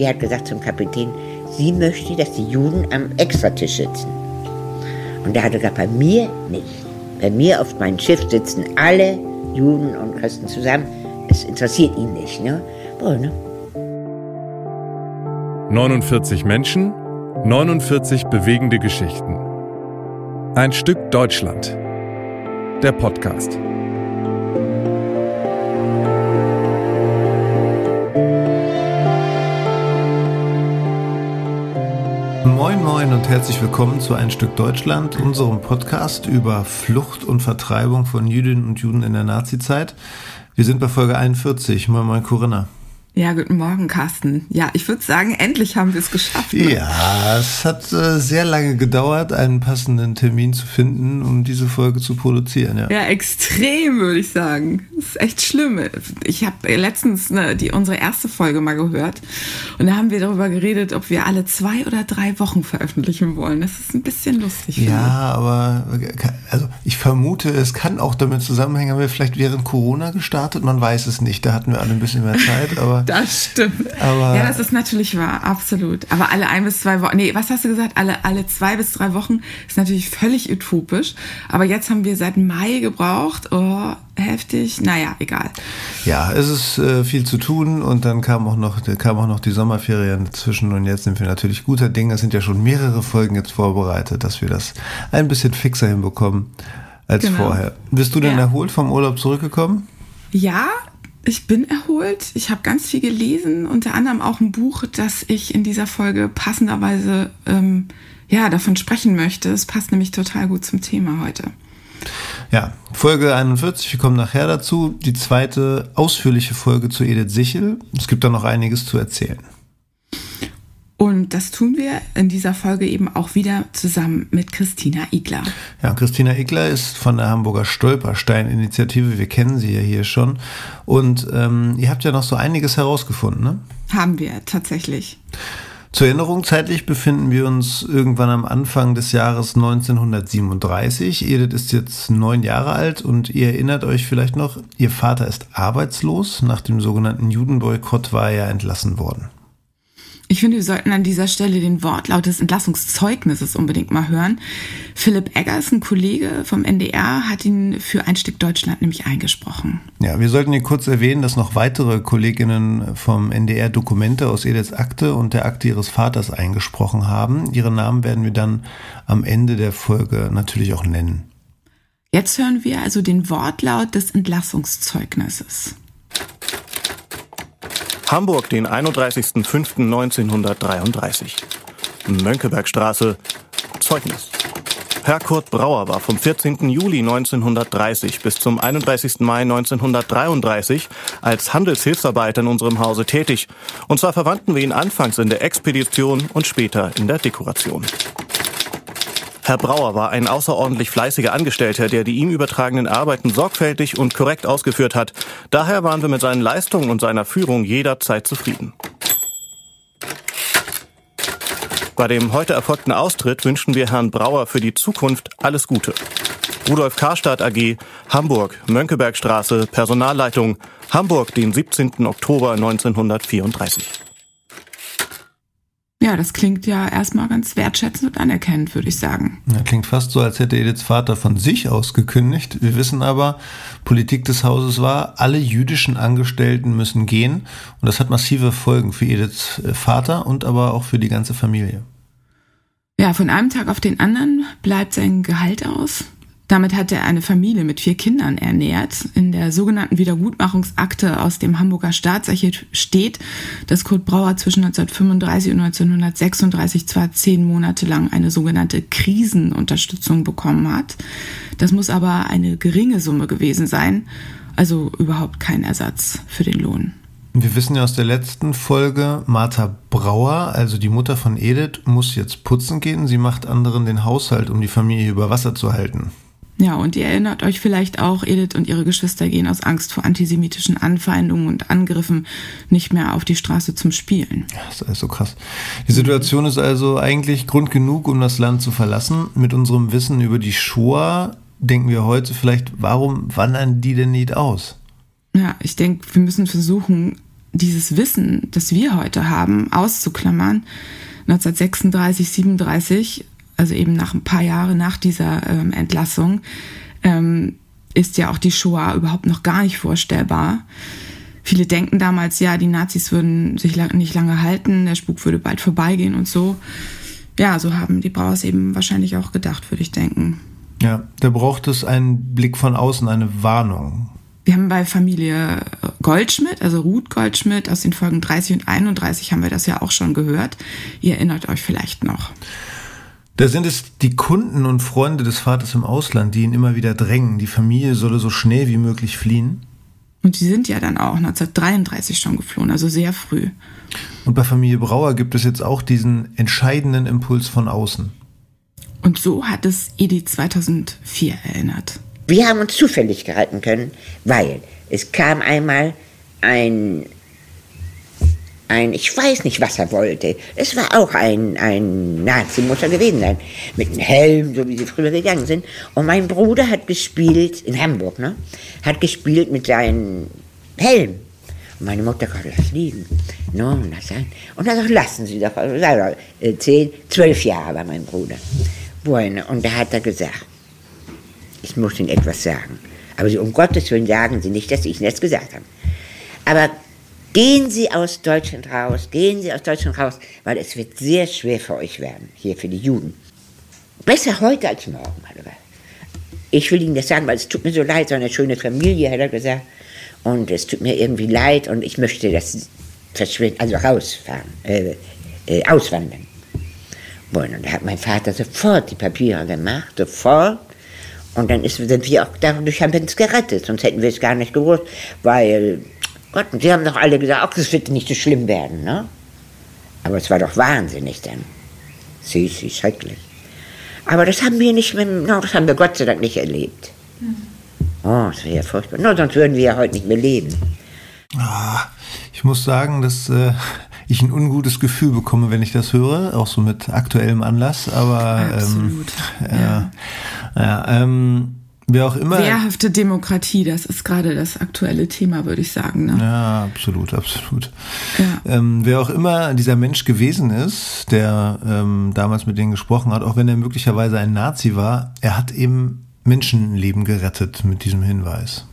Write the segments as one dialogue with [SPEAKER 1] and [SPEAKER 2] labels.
[SPEAKER 1] Die hat gesagt zum Kapitän, sie möchte, dass die Juden am Extratisch sitzen. Und da hat er gesagt, bei mir nicht. Bei mir auf meinem Schiff sitzen alle Juden und Christen zusammen. Es interessiert ihn nicht. Ne? Boah, ne?
[SPEAKER 2] 49 Menschen, 49 bewegende Geschichten. Ein Stück Deutschland. Der Podcast.
[SPEAKER 3] Moin Moin und herzlich willkommen zu Ein Stück Deutschland, unserem Podcast über Flucht und Vertreibung von Jüdinnen und Juden in der Nazizeit. Wir sind bei Folge 41. Moin Moin Corinna.
[SPEAKER 4] Ja, guten Morgen, Carsten. Ja, ich würde sagen, endlich haben wir es geschafft.
[SPEAKER 3] Ne? Ja, es hat äh, sehr lange gedauert, einen passenden Termin zu finden, um diese Folge zu produzieren. Ja,
[SPEAKER 4] ja extrem, würde ich sagen. Das ist echt schlimm. Ich habe letztens ne, die, unsere erste Folge mal gehört und da haben wir darüber geredet, ob wir alle zwei oder drei Wochen veröffentlichen wollen. Das ist ein bisschen lustig.
[SPEAKER 3] Ja, aber also ich vermute, es kann auch damit zusammenhängen, haben wir vielleicht während Corona gestartet, man weiß es nicht. Da hatten wir alle ein bisschen mehr Zeit, aber
[SPEAKER 4] das stimmt. Aber ja, das ist natürlich wahr, absolut. Aber alle ein bis zwei Wochen, nee, was hast du gesagt? Alle, alle zwei bis drei Wochen ist natürlich völlig utopisch. Aber jetzt haben wir seit Mai gebraucht. Oh, heftig. Naja, egal.
[SPEAKER 3] Ja, es ist äh, viel zu tun und dann kam auch noch, kam auch noch die Sommerferien dazwischen und jetzt sind wir natürlich guter Dinge. Es sind ja schon mehrere Folgen jetzt vorbereitet, dass wir das ein bisschen fixer hinbekommen als genau. vorher. Bist du denn ja. erholt vom Urlaub zurückgekommen?
[SPEAKER 4] Ja, ich bin erholt. Ich habe ganz viel gelesen, unter anderem auch ein Buch, das ich in dieser Folge passenderweise ähm, ja davon sprechen möchte. Es passt nämlich total gut zum Thema heute.
[SPEAKER 3] Ja, Folge 41, wir kommen nachher dazu. Die zweite ausführliche Folge zu Edith Sichel. Es gibt da noch einiges zu erzählen.
[SPEAKER 4] Und das tun wir in dieser Folge eben auch wieder zusammen mit Christina Igler.
[SPEAKER 3] Ja, Christina Igler ist von der Hamburger Stolperstein-Initiative. Wir kennen sie ja hier schon. Und ähm, ihr habt ja noch so einiges herausgefunden, ne?
[SPEAKER 4] Haben wir tatsächlich.
[SPEAKER 3] Zur Erinnerung, zeitlich befinden wir uns irgendwann am Anfang des Jahres 1937. Edith ist jetzt neun Jahre alt und ihr erinnert euch vielleicht noch, ihr Vater ist arbeitslos. Nach dem sogenannten Judenboykott war er entlassen worden.
[SPEAKER 4] Ich finde, wir sollten an dieser Stelle den Wortlaut des Entlassungszeugnisses unbedingt mal hören. Philipp Eggers, ein Kollege vom NDR, hat ihn für ein Stück Deutschland nämlich eingesprochen.
[SPEAKER 3] Ja, wir sollten hier kurz erwähnen, dass noch weitere Kolleginnen vom NDR Dokumente aus Ediths Akte und der Akte ihres Vaters eingesprochen haben. Ihre Namen werden wir dann am Ende der Folge natürlich auch nennen.
[SPEAKER 4] Jetzt hören wir also den Wortlaut des Entlassungszeugnisses.
[SPEAKER 2] Hamburg, den 31.05.1933. Mönckebergstraße, Zeugnis. Herr Kurt Brauer war vom 14. Juli 1930 bis zum 31. Mai 1933 als Handelshilfsarbeiter in unserem Hause tätig. Und zwar verwandten wir ihn anfangs in der Expedition und später in der Dekoration. Herr Brauer war ein außerordentlich fleißiger Angestellter, der die ihm übertragenen Arbeiten sorgfältig und korrekt ausgeführt hat. Daher waren wir mit seinen Leistungen und seiner Führung jederzeit zufrieden. Bei dem heute erfolgten Austritt wünschen wir Herrn Brauer für die Zukunft alles Gute. Rudolf Karstadt AG, Hamburg, Mönckebergstraße, Personalleitung, Hamburg, den 17. Oktober 1934.
[SPEAKER 4] Ja, das klingt ja erstmal ganz wertschätzend und anerkennend, würde ich sagen.
[SPEAKER 3] Ja, klingt fast so, als hätte Ediths Vater von sich aus gekündigt. Wir wissen aber, Politik des Hauses war, alle jüdischen Angestellten müssen gehen. Und das hat massive Folgen für Ediths äh, Vater und aber auch für die ganze Familie.
[SPEAKER 4] Ja, von einem Tag auf den anderen bleibt sein Gehalt aus. Damit hat er eine Familie mit vier Kindern ernährt. In der sogenannten Wiedergutmachungsakte aus dem Hamburger Staatsarchiv steht, dass Kurt Brauer zwischen 1935 und 1936 zwar zehn Monate lang eine sogenannte Krisenunterstützung bekommen hat. Das muss aber eine geringe Summe gewesen sein, also überhaupt kein Ersatz für den Lohn.
[SPEAKER 3] Wir wissen ja aus der letzten Folge, Martha Brauer, also die Mutter von Edith, muss jetzt putzen gehen. Sie macht anderen den Haushalt, um die Familie über Wasser zu halten.
[SPEAKER 4] Ja, und ihr erinnert euch vielleicht auch, Edith und ihre Geschwister gehen aus Angst vor antisemitischen Anfeindungen und Angriffen nicht mehr auf die Straße zum Spielen.
[SPEAKER 3] Ja, das ist alles so krass. Die Situation ist also eigentlich Grund genug, um das Land zu verlassen. Mit unserem Wissen über die Shoah denken wir heute vielleicht, warum wandern die denn nicht aus?
[SPEAKER 4] Ja, ich denke, wir müssen versuchen, dieses Wissen, das wir heute haben, auszuklammern. 1936, 37, also eben nach ein paar Jahren nach dieser ähm, Entlassung, ähm, ist ja auch die Shoah überhaupt noch gar nicht vorstellbar. Viele denken damals, ja, die Nazis würden sich nicht lange halten, der Spuk würde bald vorbeigehen und so. Ja, so haben die Brauers eben wahrscheinlich auch gedacht, würde ich denken.
[SPEAKER 3] Ja, da braucht es einen Blick von außen, eine Warnung.
[SPEAKER 4] Wir haben bei Familie Goldschmidt, also Ruth Goldschmidt, aus den Folgen 30 und 31 haben wir das ja auch schon gehört. Ihr erinnert euch vielleicht noch.
[SPEAKER 3] Da sind es die Kunden und Freunde des Vaters im Ausland, die ihn immer wieder drängen. Die Familie solle so schnell wie möglich fliehen.
[SPEAKER 4] Und die sind ja dann auch 1933 schon geflohen, also sehr früh.
[SPEAKER 3] Und bei Familie Brauer gibt es jetzt auch diesen entscheidenden Impuls von außen.
[SPEAKER 4] Und so hat es Edith 2004 erinnert.
[SPEAKER 1] Wir haben uns zufällig gehalten können, weil es kam einmal ein, ein, ich weiß nicht, was er wollte. Es war auch ein, ein Nazi, muss er gewesen sein, mit einem Helm, so wie sie früher gegangen sind. Und mein Bruder hat gespielt, in Hamburg, ne, hat gespielt mit seinem Helm. Und meine Mutter konnte das lieben. No, das sein. Und er sagt, lassen Sie doch, sei doch, äh, zehn, zwölf Jahre war mein Bruder. Bueno, und da hat er gesagt, ich muss Ihnen etwas sagen. Aber Sie, um Gottes Willen sagen Sie nicht, dass ich Ihnen das gesagt habe. Aber gehen Sie aus Deutschland raus, gehen Sie aus Deutschland raus, weil es wird sehr schwer für euch werden, hier für die Juden. Besser heute als morgen, hat er gesagt. Ich will Ihnen das sagen, weil es tut mir so leid, so eine schöne Familie, hat er gesagt. Und es tut mir irgendwie leid und ich möchte das verschwinden, also rausfahren, äh, äh, auswandern. Und da hat mein Vater sofort die Papiere gemacht, sofort. Und dann ist, sind wir auch dadurch haben wir uns gerettet, sonst hätten wir es gar nicht gewusst, weil, Gott, sie haben doch alle gesagt, ach, das wird nicht so schlimm werden, ne? Aber es war doch wahnsinnig dann. Sie, sie, schrecklich. Aber das haben wir nicht, mehr, no, das haben wir Gott sei Dank nicht erlebt. Oh, das wäre ja furchtbar. No, sonst würden wir ja heute nicht mehr leben.
[SPEAKER 3] Ah, ich muss sagen, dass äh, ich ein ungutes Gefühl bekomme, wenn ich das höre, auch so mit aktuellem Anlass. Aber ähm,
[SPEAKER 4] Absolut.
[SPEAKER 3] Ähm, ja, ja. ja ähm, wer auch immer.
[SPEAKER 4] Wehrhafte Demokratie, das ist gerade das aktuelle Thema, würde ich sagen. Ne?
[SPEAKER 3] Ja, absolut, absolut. Ja. Ähm, wer auch immer dieser Mensch gewesen ist, der ähm, damals mit denen gesprochen hat, auch wenn er möglicherweise ein Nazi war, er hat eben Menschenleben gerettet mit diesem Hinweis.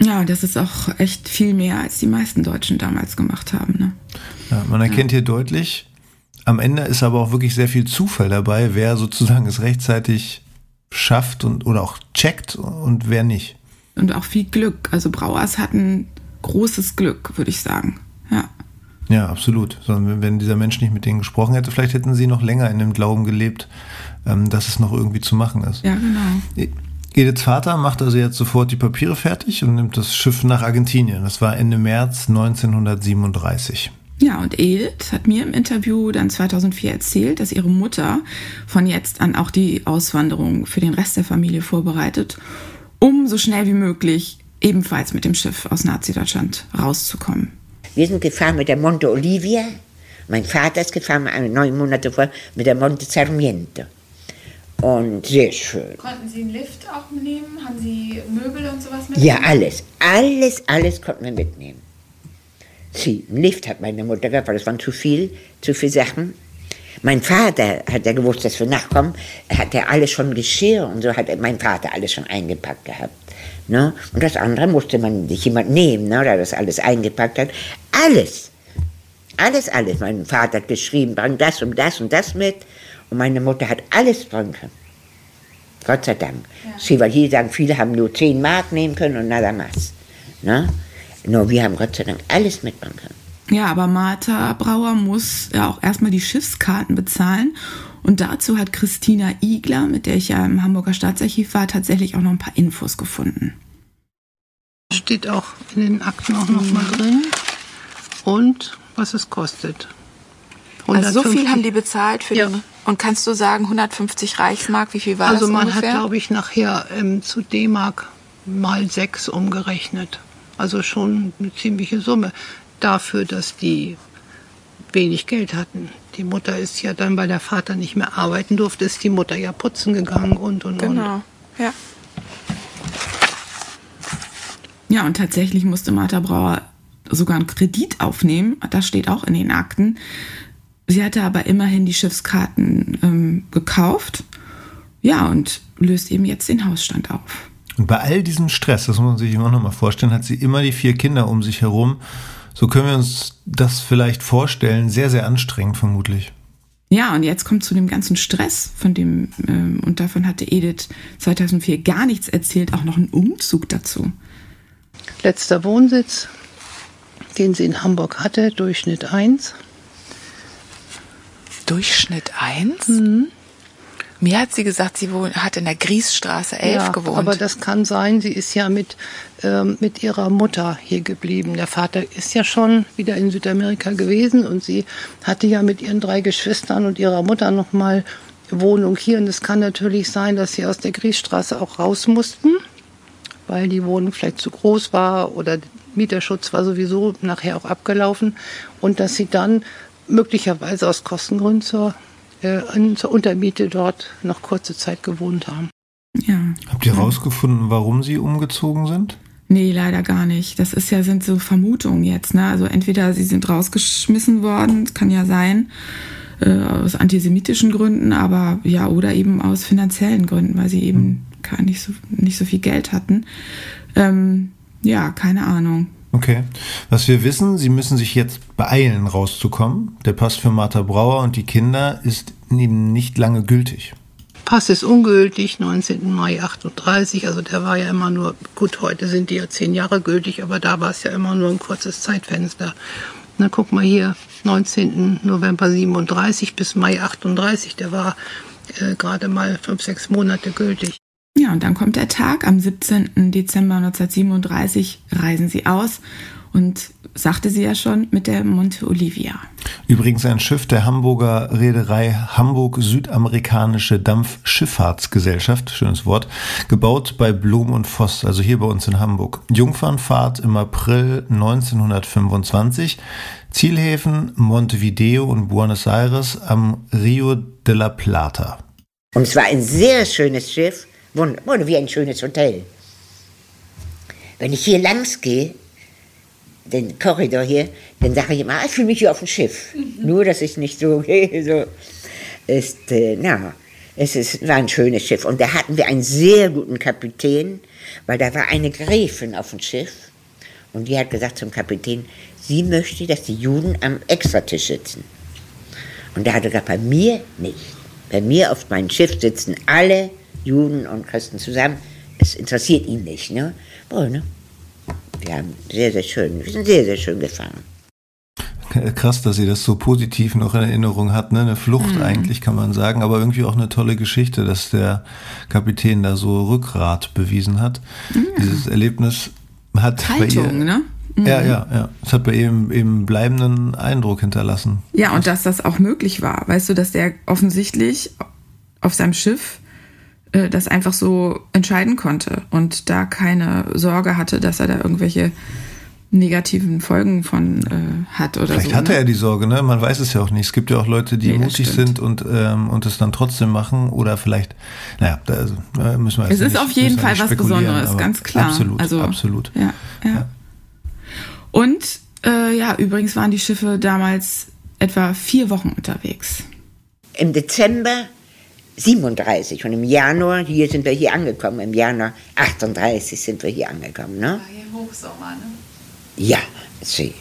[SPEAKER 4] Ja, das ist auch echt viel mehr, als die meisten Deutschen damals gemacht haben. Ne?
[SPEAKER 3] Ja, man erkennt ja. hier deutlich, am Ende ist aber auch wirklich sehr viel Zufall dabei, wer sozusagen es rechtzeitig schafft und oder auch checkt und wer nicht.
[SPEAKER 4] Und auch viel Glück. Also Brauers hatten großes Glück, würde ich sagen. Ja.
[SPEAKER 3] Ja, absolut. Sondern wenn dieser Mensch nicht mit denen gesprochen hätte, vielleicht hätten sie noch länger in dem Glauben gelebt, ähm, dass es noch irgendwie zu machen ist.
[SPEAKER 4] Ja, genau.
[SPEAKER 3] Ediths Vater macht also jetzt sofort die Papiere fertig und nimmt das Schiff nach Argentinien. Das war Ende März 1937.
[SPEAKER 4] Ja, und Edith hat mir im Interview dann 2004 erzählt, dass ihre Mutter von jetzt an auch die Auswanderung für den Rest der Familie vorbereitet, um so schnell wie möglich ebenfalls mit dem Schiff aus Nazi-Deutschland rauszukommen.
[SPEAKER 1] Wir sind gefahren mit der Monte Olivia. Mein Vater ist gefahren, neun Monate vor, mit der Monte Sarmiento. Und sehr schön.
[SPEAKER 5] Konnten Sie einen Lift auch nehmen? Haben Sie Möbel und sowas mitnehmen?
[SPEAKER 1] Ja, alles. Alles, alles konnten wir mitnehmen. Sie, Lift hat meine Mutter gehabt, weil das waren zu viel, zu viele Sachen. Mein Vater hat ja gewusst, dass wir nachkommen, hat er alles schon Geschirr und so hat mein Vater alles schon eingepackt gehabt. Ne? Und das andere musste man sich jemand nehmen, ne, der das alles eingepackt hat. Alles. Alles, alles. Mein Vater hat geschrieben, bring das und das und das mit. Und meine Mutter hat alles bringen können. Gott sei Dank. Ja. Sie, weil hier sagen, viele haben nur 10 Mark nehmen können und nada más. Ne? Nur wir haben Gott sei Dank alles mitbringen können.
[SPEAKER 4] Ja, aber Martha Brauer muss ja auch erstmal die Schiffskarten bezahlen. Und dazu hat Christina Igler, mit der ich ja im Hamburger Staatsarchiv war, tatsächlich auch noch ein paar Infos gefunden.
[SPEAKER 6] Steht auch in den Akten auch noch mal drin. Und was es kostet.
[SPEAKER 5] Also so viel haben die bezahlt für ja. den und kannst du sagen, 150 Reichsmark, wie viel war
[SPEAKER 6] also
[SPEAKER 5] das
[SPEAKER 6] ungefähr?
[SPEAKER 5] Also
[SPEAKER 6] man hat, glaube ich, nachher ähm, zu D-Mark mal sechs umgerechnet. Also schon eine ziemliche Summe dafür, dass die wenig Geld hatten. Die Mutter ist ja dann, weil der Vater nicht mehr arbeiten durfte, ist die Mutter ja putzen gegangen und und
[SPEAKER 5] genau.
[SPEAKER 6] und.
[SPEAKER 5] Genau, ja.
[SPEAKER 4] Ja, und tatsächlich musste Martha Brauer sogar einen Kredit aufnehmen. Das steht auch in den Akten. Sie hatte aber immerhin die Schiffskarten ähm, gekauft. Ja, und löst eben jetzt den Hausstand auf.
[SPEAKER 3] Und bei all diesem Stress, das muss man sich immer noch mal vorstellen, hat sie immer die vier Kinder um sich herum. So können wir uns das vielleicht vorstellen. Sehr, sehr anstrengend vermutlich.
[SPEAKER 4] Ja, und jetzt kommt zu dem ganzen Stress, von dem, ähm, und davon hatte Edith 2004 gar nichts erzählt, auch noch ein Umzug dazu.
[SPEAKER 6] Letzter Wohnsitz, den sie in Hamburg hatte, Durchschnitt 1.
[SPEAKER 5] Durchschnitt 1? Mhm. Mir hat sie gesagt, sie wohnt, hat in der Griesstraße 11 ja, gewohnt.
[SPEAKER 6] Aber das kann sein, sie ist ja mit, ähm, mit ihrer Mutter hier geblieben. Der Vater ist ja schon wieder in Südamerika gewesen und sie hatte ja mit ihren drei Geschwistern und ihrer Mutter nochmal Wohnung hier. Und es kann natürlich sein, dass sie aus der Griesstraße auch raus mussten, weil die Wohnung vielleicht zu groß war oder Mieterschutz war sowieso nachher auch abgelaufen. Und dass sie dann möglicherweise aus Kostengründen zur äh, zur Untermiete dort noch kurze Zeit gewohnt haben.
[SPEAKER 3] Ja. Habt ihr herausgefunden, warum sie umgezogen sind?
[SPEAKER 4] Nee, leider gar nicht. Das ist ja, sind so Vermutungen jetzt, ne? Also entweder sie sind rausgeschmissen worden, das kann ja sein, äh, aus antisemitischen Gründen, aber ja, oder eben aus finanziellen Gründen, weil sie eben hm. nicht, so, nicht so viel Geld hatten. Ähm, ja, keine Ahnung.
[SPEAKER 3] Okay. Was wir wissen, Sie müssen sich jetzt beeilen, rauszukommen. Der Pass für Martha Brauer und die Kinder ist eben nicht lange gültig.
[SPEAKER 6] Pass ist ungültig, 19. Mai 38. Also der war ja immer nur, gut, heute sind die ja zehn Jahre gültig, aber da war es ja immer nur ein kurzes Zeitfenster. Na, guck mal hier, 19. November 37 bis Mai 38, der war äh, gerade mal fünf, sechs Monate gültig.
[SPEAKER 4] Ja, und dann kommt der Tag, am 17. Dezember 1937 reisen sie aus und sagte sie ja schon mit der Monte Olivia.
[SPEAKER 3] Übrigens ein Schiff der Hamburger Reederei Hamburg Südamerikanische Dampfschifffahrtsgesellschaft, schönes Wort, gebaut bei Blum und Voss, also hier bei uns in Hamburg. Jungfernfahrt im April 1925. Zielhäfen Montevideo und Buenos Aires am Rio de la Plata.
[SPEAKER 1] Und es war ein sehr schönes Schiff Wunder, wie ein schönes Hotel. Wenn ich hier langs gehe, den Korridor hier, dann sage ich immer, ah, ich fühle mich hier auf dem Schiff. Mhm. Nur, dass ich nicht so, so ist, äh, na, es ist, war ein schönes Schiff. Und da hatten wir einen sehr guten Kapitän, weil da war eine Gräfin auf dem Schiff. Und die hat gesagt zum Kapitän, sie möchte, dass die Juden am Extratisch sitzen. Und da hat er gesagt, bei mir nicht. Bei mir auf meinem Schiff sitzen alle Juden und Christen zusammen. Es interessiert ihn nicht. Ne? Boah, ne? Wir haben sehr, sehr schön, wir sind sehr, sehr schön gefahren.
[SPEAKER 3] Krass, dass sie das so positiv noch in Erinnerung hat. Ne? Eine Flucht mhm. eigentlich, kann man sagen, aber irgendwie auch eine tolle Geschichte, dass der Kapitän da so Rückgrat bewiesen hat. Mhm. Dieses Erlebnis hat
[SPEAKER 4] Haltung, bei ihr, ne? Mhm.
[SPEAKER 3] Ja, ja, ja. Es hat bei ihm eben bleibenden Eindruck hinterlassen.
[SPEAKER 4] Ja, und dass das auch möglich war. Weißt du, dass der offensichtlich auf seinem Schiff äh, das einfach so entscheiden konnte und da keine Sorge hatte, dass er da irgendwelche negativen Folgen von äh, hat oder
[SPEAKER 3] Vielleicht
[SPEAKER 4] so.
[SPEAKER 3] hatte ne? er die Sorge, ne? Man weiß es ja auch nicht. Es gibt ja auch Leute, die nee, mutig sind und ähm, und es dann trotzdem machen oder vielleicht, naja, da also, müssen wir.
[SPEAKER 4] Es ist nicht, auf jeden Fall was Besonderes, ganz klar.
[SPEAKER 3] Absolut, also, absolut.
[SPEAKER 4] Ja, ja. ja. Und äh, ja, übrigens waren die Schiffe damals etwa vier Wochen unterwegs.
[SPEAKER 1] Im Dezember 37 und im Januar, hier sind wir hier angekommen, im Januar 38 sind wir hier angekommen. Ne? War hier Hochsommer, ne? Ja, sie.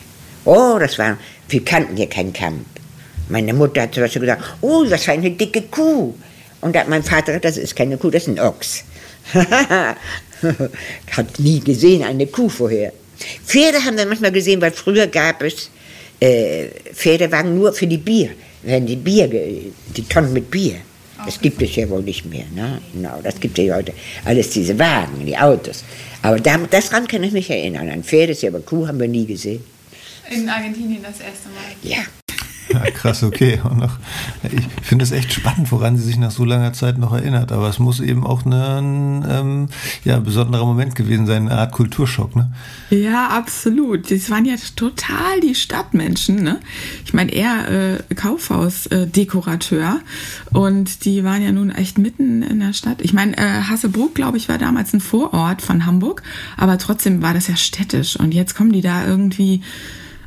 [SPEAKER 1] Oh, das war, wir kannten hier keinen Camp. Meine Mutter hat zum Beispiel gesagt, oh, das war eine dicke Kuh. Und da hat mein Vater gesagt, das ist keine Kuh, das ist ein Ochs. hat nie gesehen, eine Kuh vorher. Pferde haben wir manchmal gesehen, weil früher gab es äh, Pferdewagen nur für die Bier, wenn die Bier, die Tonnen mit Bier. Das gibt es ja wohl nicht mehr. Ne? Genau, das gibt es ja heute. Alles diese Wagen, die Autos. Aber daran kann ich mich erinnern. Ein Pferd ist ja, aber Kuh haben wir nie gesehen.
[SPEAKER 5] In Argentinien das erste Mal?
[SPEAKER 1] Ja.
[SPEAKER 3] Ja, krass, okay. Noch, ich finde es echt spannend, woran sie sich nach so langer Zeit noch erinnert. Aber es muss eben auch ein ähm, ja, besonderer Moment gewesen sein, eine Art Kulturschock, ne?
[SPEAKER 4] Ja, absolut. Das waren ja total die Stadtmenschen, ne? Ich meine, er äh, Kaufhausdekorateur äh, und die waren ja nun echt mitten in der Stadt. Ich meine, äh, Hasselbrook, glaube ich, war damals ein Vorort von Hamburg, aber trotzdem war das ja städtisch. Und jetzt kommen die da irgendwie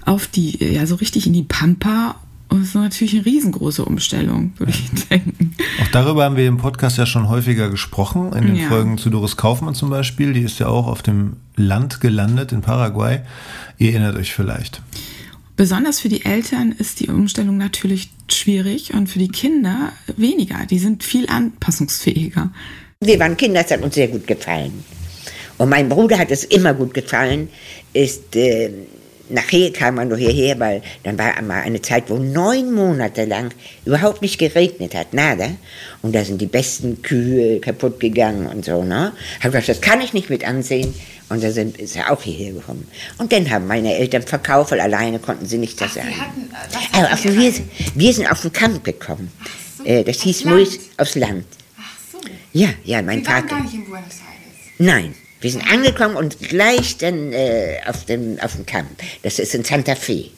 [SPEAKER 4] auf die, ja, so richtig in die Pampa. Und das ist natürlich eine riesengroße Umstellung, würde ich denken.
[SPEAKER 3] Auch darüber haben wir im Podcast ja schon häufiger gesprochen, in den ja. Folgen zu Doris Kaufmann zum Beispiel. Die ist ja auch auf dem Land gelandet in Paraguay. Ihr erinnert euch vielleicht.
[SPEAKER 4] Besonders für die Eltern ist die Umstellung natürlich schwierig und für die Kinder weniger. Die sind viel anpassungsfähiger.
[SPEAKER 1] Wir waren Kinder, es hat uns sehr gut gefallen. Und mein Bruder hat es immer gut gefallen, ist äh, nachher kam man nur hierher, weil dann war einmal eine Zeit, wo neun Monate lang überhaupt nicht geregnet hat, nada. Und da sind die besten Kühe kaputt gegangen und so, ne? Hab gesagt, das kann ich nicht mit ansehen. Und da sind, ist er auch hierher gekommen. Und dann haben meine Eltern verkauft, weil alleine konnten sie nicht das sagen. Also wir, wir, sind auf den Camp gekommen. So, äh, das hieß Mois aufs Land. Ach so. Ja, ja, mein Vater. gar nicht in Buenos Aires? Nein. Wir sind angekommen und gleich dann äh, auf, dem, auf dem Camp. Das ist in Santa Fe.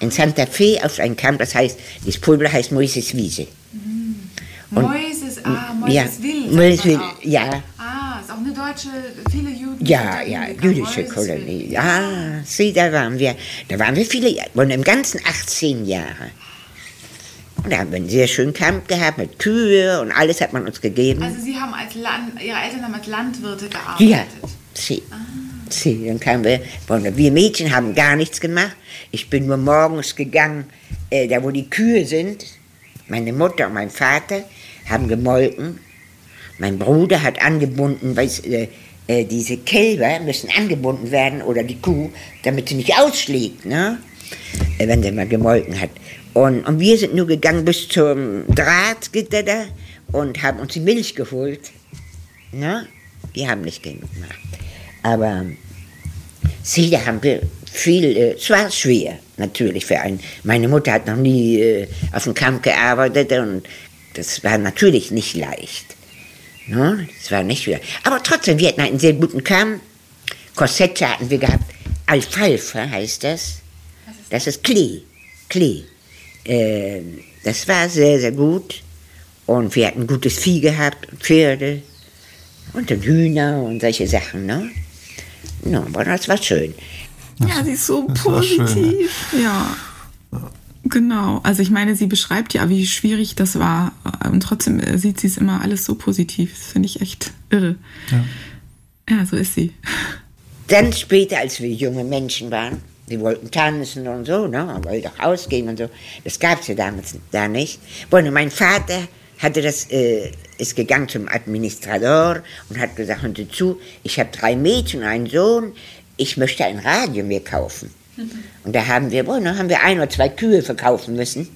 [SPEAKER 1] In Santa Fe auf einem Camp, das heißt, das Pulver heißt Moises Wiese.
[SPEAKER 5] Mhm. Moises, ah, Moises ja, Will. Moises Will, ja. Ah, ist auch eine deutsche, viele Juden.
[SPEAKER 1] Ja, ja, jüdische Kolonie. Ja, sieh, da waren wir, da waren wir viele, und im ganzen 18 Jahre. Und da haben wir einen sehr schönen Camp gehabt mit Kühe und alles hat man uns gegeben.
[SPEAKER 5] Also Sie haben als Land, Ihre Eltern haben als Landwirte gearbeitet?
[SPEAKER 1] Ja, sie. Ah. sie. Dann kamen wir, wir Mädchen haben gar nichts gemacht. Ich bin nur morgens gegangen, äh, da wo die Kühe sind. Meine Mutter und mein Vater haben gemolken. Mein Bruder hat angebunden, weil äh, äh, diese Kälber müssen angebunden werden oder die Kuh, damit sie nicht ausschlägt, ne? Äh, wenn sie mal gemolken hat. Und, und wir sind nur gegangen bis zum Drahtgitter und haben uns die Milch geholt. Na, die haben nicht genug gemacht. Aber sie, da haben wir viel, äh, es war schwer, natürlich für einen. Meine Mutter hat noch nie äh, auf dem Kampf gearbeitet und das war natürlich nicht leicht. Ne? Das war nicht schwer. Aber trotzdem, wir hatten einen sehr guten Kamm. Korsette hatten wir gehabt. Alfalfa heißt das. Das ist Klee. Klee. Äh, das war sehr, sehr gut. Und wir hatten gutes Vieh gehabt, Pferde und dann Hühner und solche Sachen. Ne? No, aber das war schön.
[SPEAKER 4] Ja, sie ist so das positiv. Ja. Genau. Also ich meine, sie beschreibt ja, wie schwierig das war. Und trotzdem äh, sieht sie es immer alles so positiv. Das finde ich echt irre. Ja. ja, so ist sie.
[SPEAKER 1] Dann später, als wir junge Menschen waren, die wollten tanzen und so, ne? Man wollte auch ausgehen und so. Das gab es ja damals da nicht. Bueno, mein Vater hatte das, äh, ist gegangen zum Administrator und hat gesagt, Sie zu, ich habe drei Mädchen und einen Sohn, ich möchte ein Radio mir kaufen. Mhm. Und da haben wir, bueno, haben wir ein oder zwei Kühe verkaufen müssen.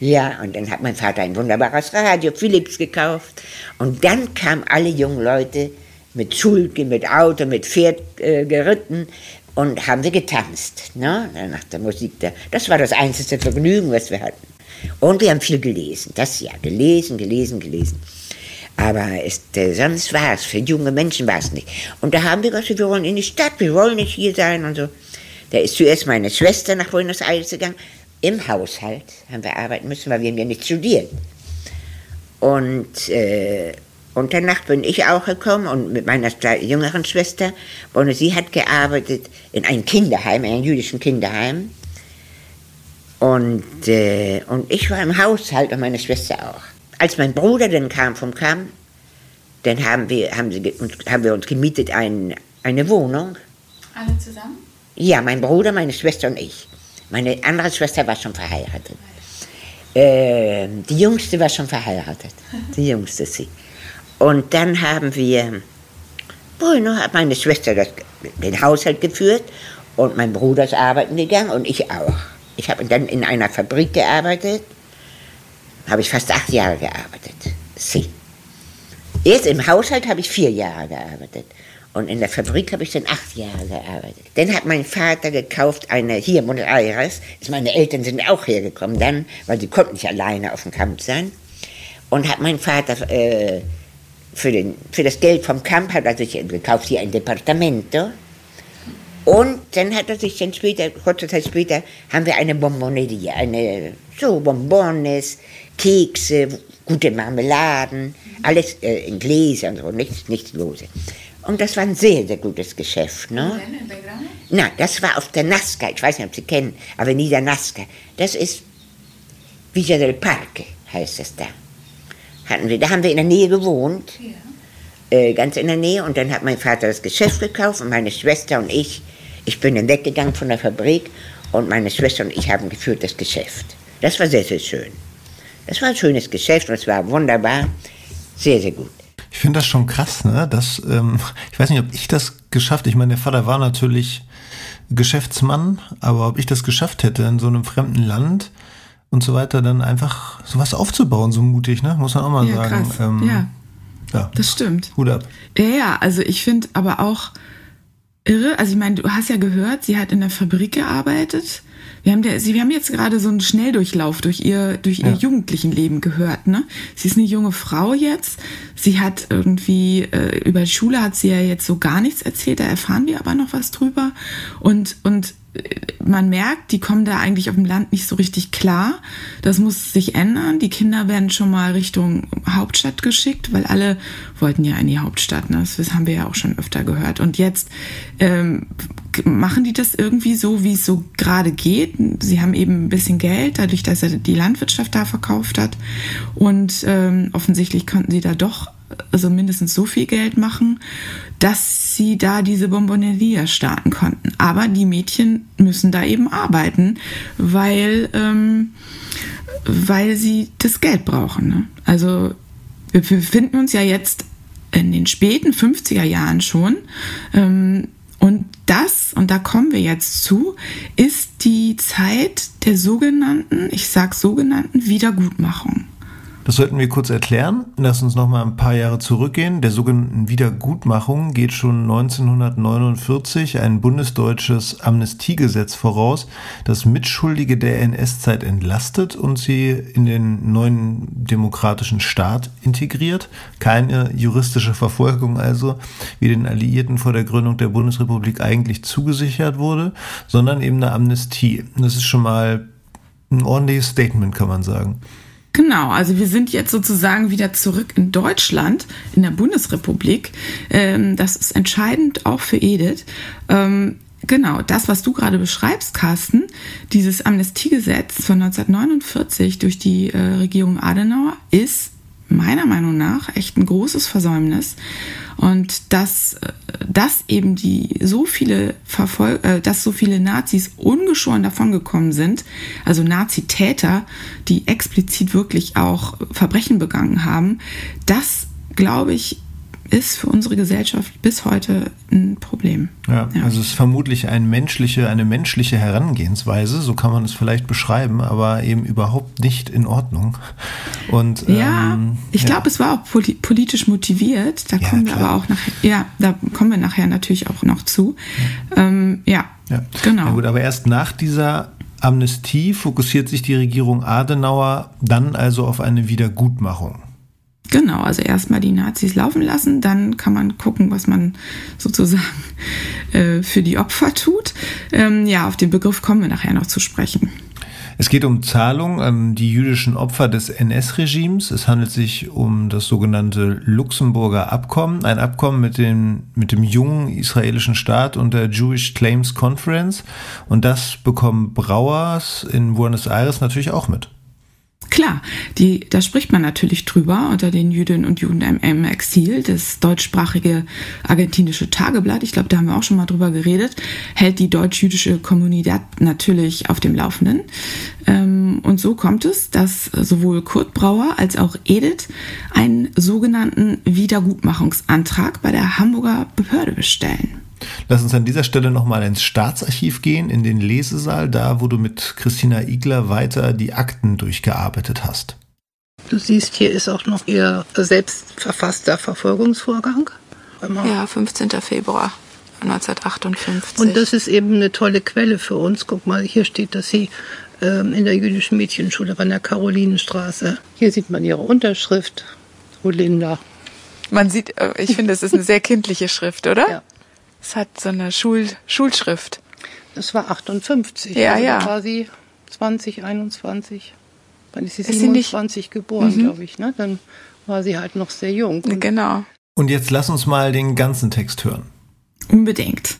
[SPEAKER 1] Ja, und dann hat mein Vater ein wunderbares Radio, Philips, gekauft. Und dann kamen alle jungen Leute mit Schulke, mit Auto, mit Pferd äh, geritten, und haben wir getanzt, ne? nach der Musik. Das war das einzige Vergnügen, was wir hatten. Und wir haben viel gelesen, das ja, gelesen, gelesen, gelesen. Aber ist, äh, sonst war es, für junge Menschen war es nicht. Und da haben wir gesagt, wir wollen in die Stadt, wir wollen nicht hier sein und so. Da ist zuerst meine Schwester nach Buenos Aires gegangen. Im Haushalt haben wir arbeiten müssen, weil wir haben ja nicht studiert. Und äh, und danach bin ich auch gekommen und mit meiner jüngeren Schwester. Und sie hat gearbeitet in einem Kinderheim, in einem jüdischen Kinderheim. Und, äh, und ich war im Haushalt und meine Schwester auch. Als mein Bruder dann kam vom Kamm, dann haben wir, haben sie, haben wir uns gemietet ein, eine Wohnung.
[SPEAKER 5] Alle zusammen?
[SPEAKER 1] Ja, mein Bruder, meine Schwester und ich. Meine andere Schwester war schon verheiratet. Äh, die jüngste war schon verheiratet. Die jüngste sie. Und dann haben wir, bueno, hat meine Schwester das, den Haushalt geführt und mein Bruder ist arbeiten gegangen und ich auch. Ich habe dann in einer Fabrik gearbeitet, habe ich fast acht Jahre gearbeitet. Sie. Erst im Haushalt habe ich vier Jahre gearbeitet. Und in der Fabrik habe ich dann acht Jahre gearbeitet. Dann hat mein Vater gekauft eine, hier Buenos Aires, meine Eltern sind auch hergekommen dann, weil sie konnten nicht alleine auf dem Camp sein. Und hat mein Vater äh, für, den, für das Geld vom Camp hat er sich gekauft hier ein Departamento. Und dann hat er sich dann später, kurze Zeit später, haben wir eine Bonbonerie, eine, so Bonbones, Kekse, gute Marmeladen, alles äh, in Gläsern, so, nichts, nichts Lose. Und das war ein sehr, sehr gutes Geschäft. Ne? Na, das war auf der Nazca, ich weiß nicht, ob Sie kennen, Avenida Nazca. Das ist Villa del Parque, heißt es da. Hatten wir, da haben wir in der Nähe gewohnt, ja. äh, ganz in der Nähe. Und dann hat mein Vater das Geschäft gekauft und meine Schwester und ich, ich bin dann weggegangen von der Fabrik und meine Schwester und ich haben geführt das Geschäft. Das war sehr, sehr schön. Das war ein schönes Geschäft und es war wunderbar, sehr, sehr gut.
[SPEAKER 3] Ich finde das schon krass, ne? Das, ähm, ich weiß nicht, ob ich das geschafft. Ich meine, der Vater war natürlich Geschäftsmann, aber ob ich das geschafft hätte in so einem fremden Land und so weiter, dann einfach sowas aufzubauen, so mutig, ne? Muss man auch mal ja, sagen.
[SPEAKER 4] Ähm, ja. ja, das stimmt.
[SPEAKER 3] Hut ab.
[SPEAKER 4] Ja, ja, also ich finde aber auch irre. Also ich meine, du hast ja gehört, sie hat in der Fabrik gearbeitet wir haben, der, sie, wir haben jetzt gerade so einen Schnelldurchlauf durch ihr, durch ihr ja. jugendlichen Leben gehört. Ne? Sie ist eine junge Frau jetzt. Sie hat irgendwie, äh, über die Schule hat sie ja jetzt so gar nichts erzählt, da erfahren wir aber noch was drüber. Und, und man merkt, die kommen da eigentlich auf dem Land nicht so richtig klar. Das muss sich ändern. Die Kinder werden schon mal Richtung Hauptstadt geschickt, weil alle wollten ja in die Hauptstadt. Ne? Das haben wir ja auch schon öfter gehört. Und jetzt ähm, machen die das irgendwie so, wie es so gerade geht. Sie haben eben ein bisschen Geld, dadurch, dass er die Landwirtschaft da verkauft hat. Und ähm, offensichtlich konnten sie da doch also mindestens so viel Geld machen, dass sie da diese Bomboneria starten konnten. Aber die Mädchen müssen da eben arbeiten, weil, ähm, weil sie das Geld brauchen. Ne? Also wir befinden uns ja jetzt in den späten 50er Jahren schon. Ähm, und das, und da kommen wir jetzt zu, ist die Zeit der sogenannten, ich sage sogenannten Wiedergutmachung.
[SPEAKER 3] Das sollten wir kurz erklären. Lass uns noch mal ein paar Jahre zurückgehen. Der sogenannten Wiedergutmachung geht schon 1949 ein bundesdeutsches Amnestiegesetz voraus, das Mitschuldige der NS-Zeit entlastet und sie in den neuen demokratischen Staat integriert. Keine juristische Verfolgung also, wie den Alliierten vor der Gründung der Bundesrepublik eigentlich zugesichert wurde, sondern eben eine Amnestie. Das ist schon mal ein ordentliches Statement, kann man sagen.
[SPEAKER 4] Genau, also wir sind jetzt sozusagen wieder zurück in Deutschland, in der Bundesrepublik. Ähm, das ist entscheidend auch für Edith. Ähm, genau, das, was du gerade beschreibst, Carsten, dieses Amnestiegesetz von 1949 durch die äh, Regierung Adenauer ist meiner Meinung nach echt ein großes Versäumnis. Und dass, dass eben die so viele Verfol äh, dass so viele Nazis ungeschoren davongekommen sind, also Nazitäter, die explizit wirklich auch Verbrechen begangen haben, das glaube ich ist für unsere Gesellschaft bis heute ein Problem.
[SPEAKER 3] Ja, ja, also es ist vermutlich eine menschliche, eine menschliche Herangehensweise, so kann man es vielleicht beschreiben, aber eben überhaupt nicht in Ordnung. Und,
[SPEAKER 4] ja, ähm, ich ja. glaube, es war auch politisch motiviert. Da kommen wir aber auch nachher, ja, da kommen wir nachher natürlich auch noch zu. Ja, ähm, genau.
[SPEAKER 3] Gut, aber erst nach dieser Amnestie fokussiert sich die Regierung Adenauer dann also auf eine Wiedergutmachung.
[SPEAKER 4] Genau, also erstmal die Nazis laufen lassen, dann kann man gucken, was man sozusagen äh, für die Opfer tut. Ähm, ja, auf den Begriff kommen wir nachher noch zu sprechen.
[SPEAKER 3] Es geht um Zahlung an die jüdischen Opfer des NS-Regimes. Es handelt sich um das sogenannte Luxemburger Abkommen, ein Abkommen mit dem, mit dem jungen israelischen Staat und der Jewish Claims Conference. Und das bekommen Brauers in Buenos Aires natürlich auch mit.
[SPEAKER 4] Klar, die, da spricht man natürlich drüber unter den Jüdinnen und Juden im Exil. Das deutschsprachige argentinische Tageblatt, ich glaube, da haben wir auch schon mal drüber geredet, hält die deutsch-jüdische Kommunität natürlich auf dem Laufenden. Ähm, und so kommt es, dass sowohl Kurt Brauer als auch Edith einen sogenannten Wiedergutmachungsantrag bei der Hamburger Behörde bestellen.
[SPEAKER 3] Lass uns an dieser Stelle nochmal ins Staatsarchiv gehen, in den Lesesaal, da wo du mit Christina Igler weiter die Akten durchgearbeitet hast.
[SPEAKER 6] Du siehst, hier ist auch noch ihr selbst verfasster Verfolgungsvorgang. immer.
[SPEAKER 4] Ja, 15. Februar 1958.
[SPEAKER 6] Und das ist eben eine tolle Quelle für uns. Guck mal, hier steht, dass sie ähm, in der jüdischen Mädchenschule an der Karolinenstraße. Hier sieht man ihre Unterschrift, Olinda.
[SPEAKER 4] Man sieht, äh, ich finde, es ist eine sehr kindliche Schrift, oder? Ja. Es hat so eine Schul Schulschrift.
[SPEAKER 6] Das war 58.
[SPEAKER 4] Ja,
[SPEAKER 6] also
[SPEAKER 4] ja.
[SPEAKER 6] Da war sie 20, 21. Dann ist sie ist 27 sie geboren, mhm. glaube ich. Ne? Dann war sie halt noch sehr jung.
[SPEAKER 4] Und genau.
[SPEAKER 3] Und jetzt lass uns mal den ganzen Text hören.
[SPEAKER 4] Unbedingt.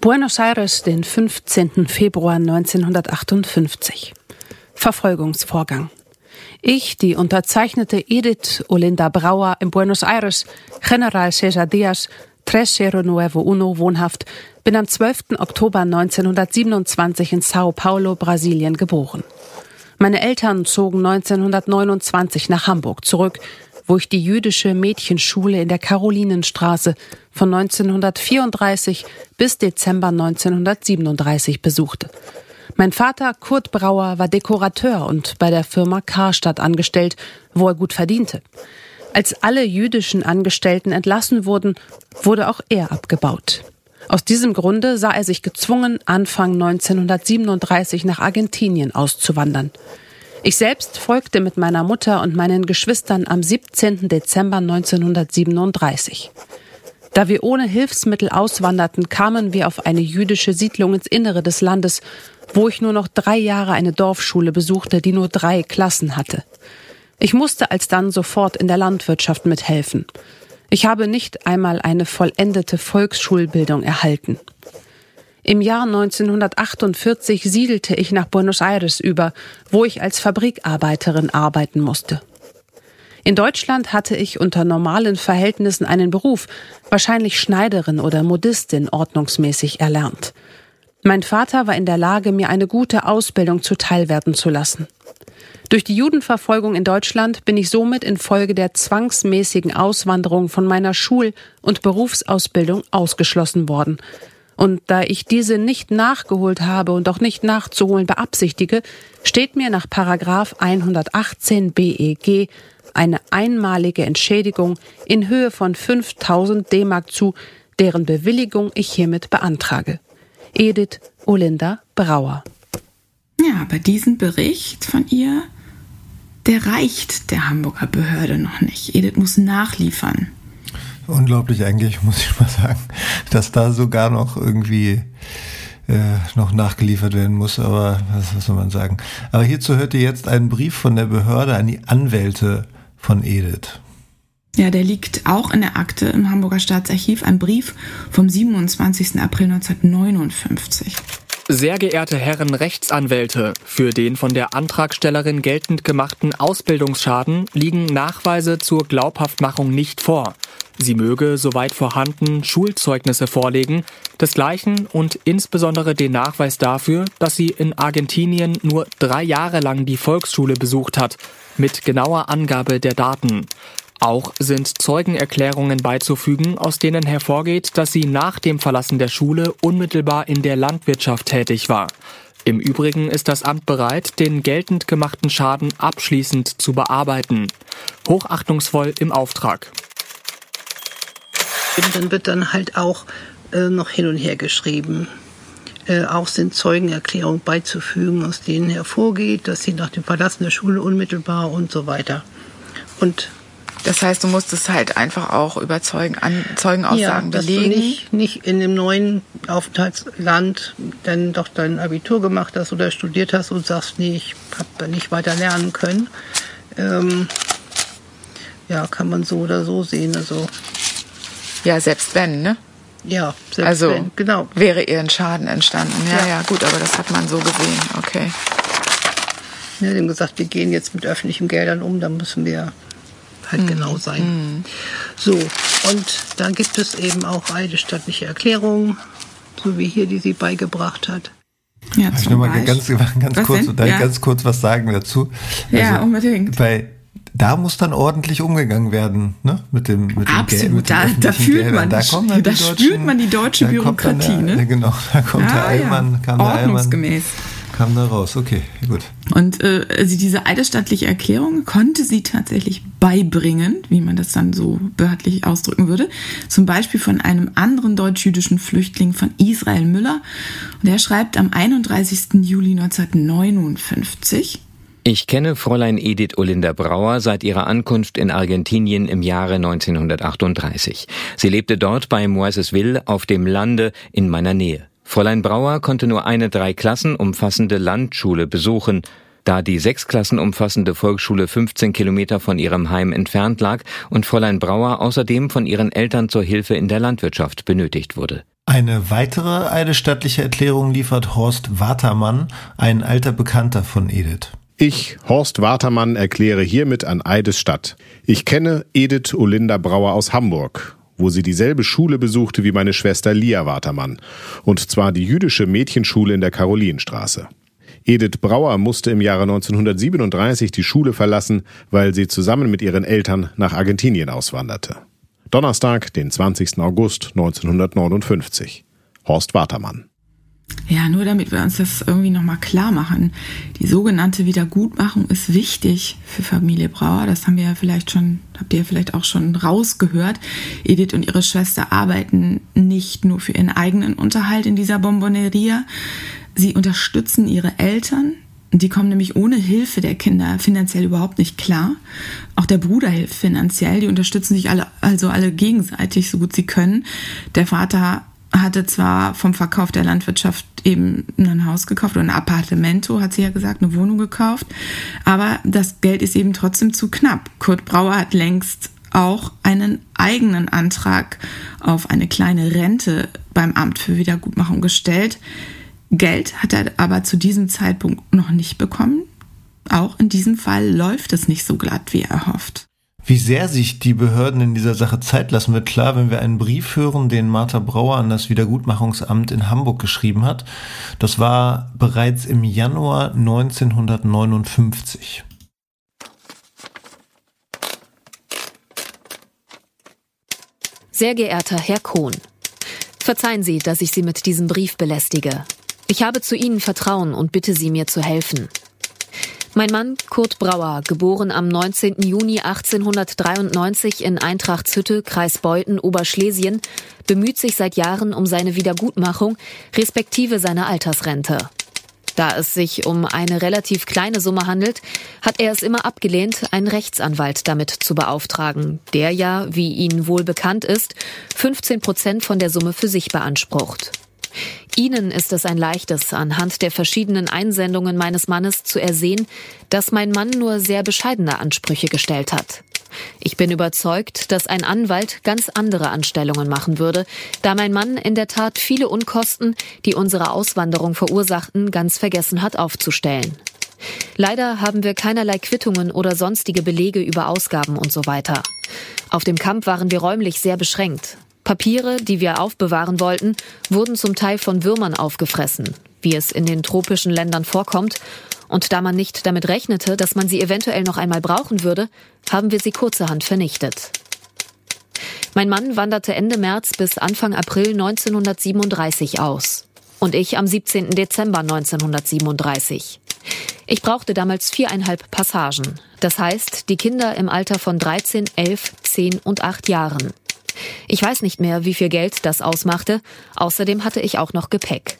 [SPEAKER 7] Buenos Aires, den 15. Februar 1958. Verfolgungsvorgang. Ich, die unterzeichnete Edith Olinda Brauer in Buenos Aires, General Tresero Nuevo Uno wohnhaft, bin am 12. Oktober 1927 in Sao Paulo, Brasilien geboren. Meine Eltern zogen 1929 nach Hamburg zurück, wo ich die jüdische Mädchenschule in der Karolinenstraße von 1934 bis Dezember 1937 besuchte. Mein Vater Kurt Brauer war Dekorateur und bei der Firma Karstadt angestellt, wo er gut verdiente. Als alle jüdischen Angestellten entlassen wurden, wurde auch er abgebaut. Aus diesem Grunde sah er sich gezwungen, Anfang 1937 nach Argentinien auszuwandern. Ich selbst folgte mit meiner Mutter und meinen Geschwistern am 17. Dezember 1937. Da wir ohne Hilfsmittel auswanderten, kamen wir auf eine jüdische Siedlung ins Innere des Landes, wo ich nur noch drei Jahre eine Dorfschule besuchte, die nur drei Klassen hatte. Ich musste alsdann sofort in der Landwirtschaft mithelfen. Ich habe nicht einmal eine vollendete Volksschulbildung erhalten. Im Jahr 1948 siedelte ich nach Buenos Aires über, wo ich als Fabrikarbeiterin arbeiten musste. In Deutschland hatte ich unter normalen Verhältnissen einen Beruf, wahrscheinlich Schneiderin oder Modistin, ordnungsmäßig erlernt. Mein Vater war in der Lage, mir eine gute Ausbildung zuteilwerden zu lassen. Durch die Judenverfolgung in Deutschland bin ich somit infolge der zwangsmäßigen Auswanderung von meiner Schul- und Berufsausbildung ausgeschlossen worden. Und da ich diese nicht nachgeholt habe und auch nicht nachzuholen beabsichtige, steht mir nach Paragraph 118 BEG eine einmalige Entschädigung in Höhe von 5000 D-Mark zu, deren Bewilligung ich hiermit beantrage. Edith Olinda Brauer.
[SPEAKER 4] Ja, aber diesen Bericht von ihr, der reicht der Hamburger Behörde noch nicht. Edith muss nachliefern.
[SPEAKER 3] Unglaublich eigentlich, muss ich mal sagen, dass da sogar noch irgendwie äh, noch nachgeliefert werden muss, aber was, was soll man sagen. Aber hierzu hört ihr jetzt einen Brief von der Behörde an die Anwälte von Edith.
[SPEAKER 4] Ja, der liegt auch in der Akte im Hamburger Staatsarchiv, ein Brief vom 27. April 1959.
[SPEAKER 2] Sehr geehrte Herren Rechtsanwälte, für den von der Antragstellerin geltend gemachten Ausbildungsschaden liegen Nachweise zur Glaubhaftmachung nicht vor. Sie möge, soweit vorhanden, Schulzeugnisse vorlegen, desgleichen und insbesondere den Nachweis dafür, dass sie in Argentinien nur drei Jahre lang die Volksschule besucht hat, mit genauer Angabe der Daten. Auch sind Zeugenerklärungen beizufügen, aus denen hervorgeht, dass sie nach dem Verlassen der Schule unmittelbar in der Landwirtschaft tätig war. Im Übrigen ist das Amt bereit, den geltend gemachten Schaden abschließend zu bearbeiten. Hochachtungsvoll im Auftrag.
[SPEAKER 6] Dann wird dann halt auch äh, noch hin und her geschrieben. Äh, auch sind Zeugenerklärungen beizufügen, aus denen hervorgeht, dass sie nach dem Verlassen der Schule unmittelbar und so weiter. Und
[SPEAKER 4] das heißt, du musstest halt einfach auch über Zeugen, an, Zeugenaussagen
[SPEAKER 6] ja, dass belegen. Du nicht, nicht in dem neuen Aufenthaltsland dann doch dein Abitur gemacht hast oder studiert hast und sagst, nee, ich habe nicht weiter lernen können. Ähm, ja, kann man so oder so sehen. Also
[SPEAKER 4] ja, selbst wenn, ne?
[SPEAKER 6] Ja, selbst
[SPEAKER 4] also,
[SPEAKER 6] wenn, genau.
[SPEAKER 4] Wäre ihr ein Schaden entstanden. Ja, ja, ja, gut, aber das hat man so gesehen, okay.
[SPEAKER 6] Ja, dem gesagt, wir gehen jetzt mit öffentlichen Geldern um, da müssen wir halt mhm. genau sein. Mhm. So, und dann gibt es eben auch eidesstattliche Erklärungen, so wie hier, die sie beigebracht hat.
[SPEAKER 3] Ja, ich will mal ganz, ganz, kurz, ja. ganz kurz was sagen dazu.
[SPEAKER 4] Also ja, unbedingt.
[SPEAKER 3] Bei da muss dann ordentlich umgegangen werden, ne? Mit dem, mit
[SPEAKER 4] dem
[SPEAKER 3] Absolut,
[SPEAKER 4] Geld, mit da, da fühlt man, da, dann da spürt man die deutsche Bürokratie,
[SPEAKER 3] der,
[SPEAKER 4] ne?
[SPEAKER 3] Genau, da kommt
[SPEAKER 4] ja,
[SPEAKER 3] der Allmann,
[SPEAKER 4] ja. kam der Ordnungsgemäß.
[SPEAKER 3] Kam da raus. Okay, gut.
[SPEAKER 4] Und äh, also diese eidesstattliche Erklärung konnte sie tatsächlich beibringen, wie man das dann so behördlich ausdrücken würde. Zum Beispiel von einem anderen deutsch-jüdischen Flüchtling von Israel Müller. Und er schreibt am 31. Juli 1959.
[SPEAKER 8] Ich kenne Fräulein Edith Olinda Brauer seit ihrer Ankunft in Argentinien im Jahre 1938. Sie lebte dort bei Moisesville auf dem Lande in meiner Nähe. Fräulein Brauer konnte nur eine drei Klassen umfassende Landschule besuchen, da die sechs Klassen umfassende Volksschule 15 Kilometer von ihrem Heim entfernt lag und Fräulein Brauer außerdem von ihren Eltern zur Hilfe in der Landwirtschaft benötigt wurde.
[SPEAKER 3] Eine weitere eidesstattliche Erklärung liefert Horst Watermann, ein alter Bekannter von Edith.
[SPEAKER 9] Ich, Horst Watermann, erkläre hiermit an Eidesstadt. Ich kenne Edith Olinda Brauer aus Hamburg, wo sie dieselbe Schule besuchte wie meine Schwester Lia Watermann, und zwar die jüdische Mädchenschule in der Karolinstraße. Edith Brauer musste im Jahre 1937 die Schule verlassen, weil sie zusammen mit ihren Eltern nach Argentinien auswanderte. Donnerstag, den 20. August 1959. Horst Watermann.
[SPEAKER 4] Ja, nur damit wir uns das irgendwie nochmal klar machen. Die sogenannte Wiedergutmachung ist wichtig für Familie Brauer. Das haben wir ja vielleicht schon, habt ihr vielleicht auch schon rausgehört. Edith und ihre Schwester arbeiten nicht nur für ihren eigenen Unterhalt in dieser Bomboneria. Sie unterstützen ihre Eltern. Die kommen nämlich ohne Hilfe der Kinder finanziell überhaupt nicht klar. Auch der Bruder hilft finanziell. Die unterstützen sich alle, also alle gegenseitig, so gut sie können. Der Vater hatte zwar vom Verkauf der Landwirtschaft eben ein Haus gekauft oder ein Appartamento, hat sie ja gesagt, eine Wohnung gekauft, aber das Geld ist eben trotzdem zu knapp. Kurt Brauer hat längst auch einen eigenen Antrag auf eine kleine Rente beim Amt für Wiedergutmachung gestellt. Geld hat er aber zu diesem Zeitpunkt noch nicht bekommen. Auch in diesem Fall läuft es nicht so glatt, wie er hofft.
[SPEAKER 3] Wie sehr sich die Behörden in dieser Sache Zeit lassen, wird klar, wenn wir einen Brief hören, den Martha Brauer an das Wiedergutmachungsamt in Hamburg geschrieben hat. Das war bereits im Januar 1959.
[SPEAKER 10] Sehr geehrter Herr Kohn, verzeihen Sie, dass ich Sie mit diesem Brief belästige. Ich habe zu Ihnen Vertrauen und bitte Sie mir zu helfen. Mein Mann Kurt Brauer, geboren am 19. Juni 1893 in Eintrachtshütte, Kreis Beuthen, Oberschlesien, bemüht sich seit Jahren um seine Wiedergutmachung, respektive seine Altersrente. Da es sich um eine relativ kleine Summe handelt, hat er es immer abgelehnt, einen Rechtsanwalt damit zu beauftragen, der ja, wie Ihnen wohl bekannt ist, 15 Prozent von der Summe für sich beansprucht. Ihnen ist es ein leichtes, anhand der verschiedenen Einsendungen meines Mannes zu ersehen, dass mein Mann nur sehr bescheidene Ansprüche gestellt hat. Ich bin überzeugt, dass ein Anwalt ganz andere Anstellungen machen würde, da mein Mann in der Tat viele Unkosten, die unsere Auswanderung verursachten, ganz vergessen hat aufzustellen. Leider haben wir keinerlei Quittungen oder sonstige Belege über Ausgaben und so weiter. Auf dem Camp waren wir räumlich sehr beschränkt. Papiere, die wir aufbewahren wollten, wurden zum Teil von Würmern aufgefressen, wie es in den tropischen Ländern vorkommt, und da man nicht damit rechnete, dass man sie eventuell noch einmal brauchen würde, haben wir sie kurzerhand vernichtet. Mein Mann wanderte Ende März bis Anfang April 1937 aus und ich am 17. Dezember 1937. Ich brauchte damals viereinhalb Passagen, das heißt die Kinder im Alter von 13, 11, 10 und 8 Jahren. Ich weiß nicht mehr, wie viel Geld das ausmachte. Außerdem hatte ich auch noch Gepäck.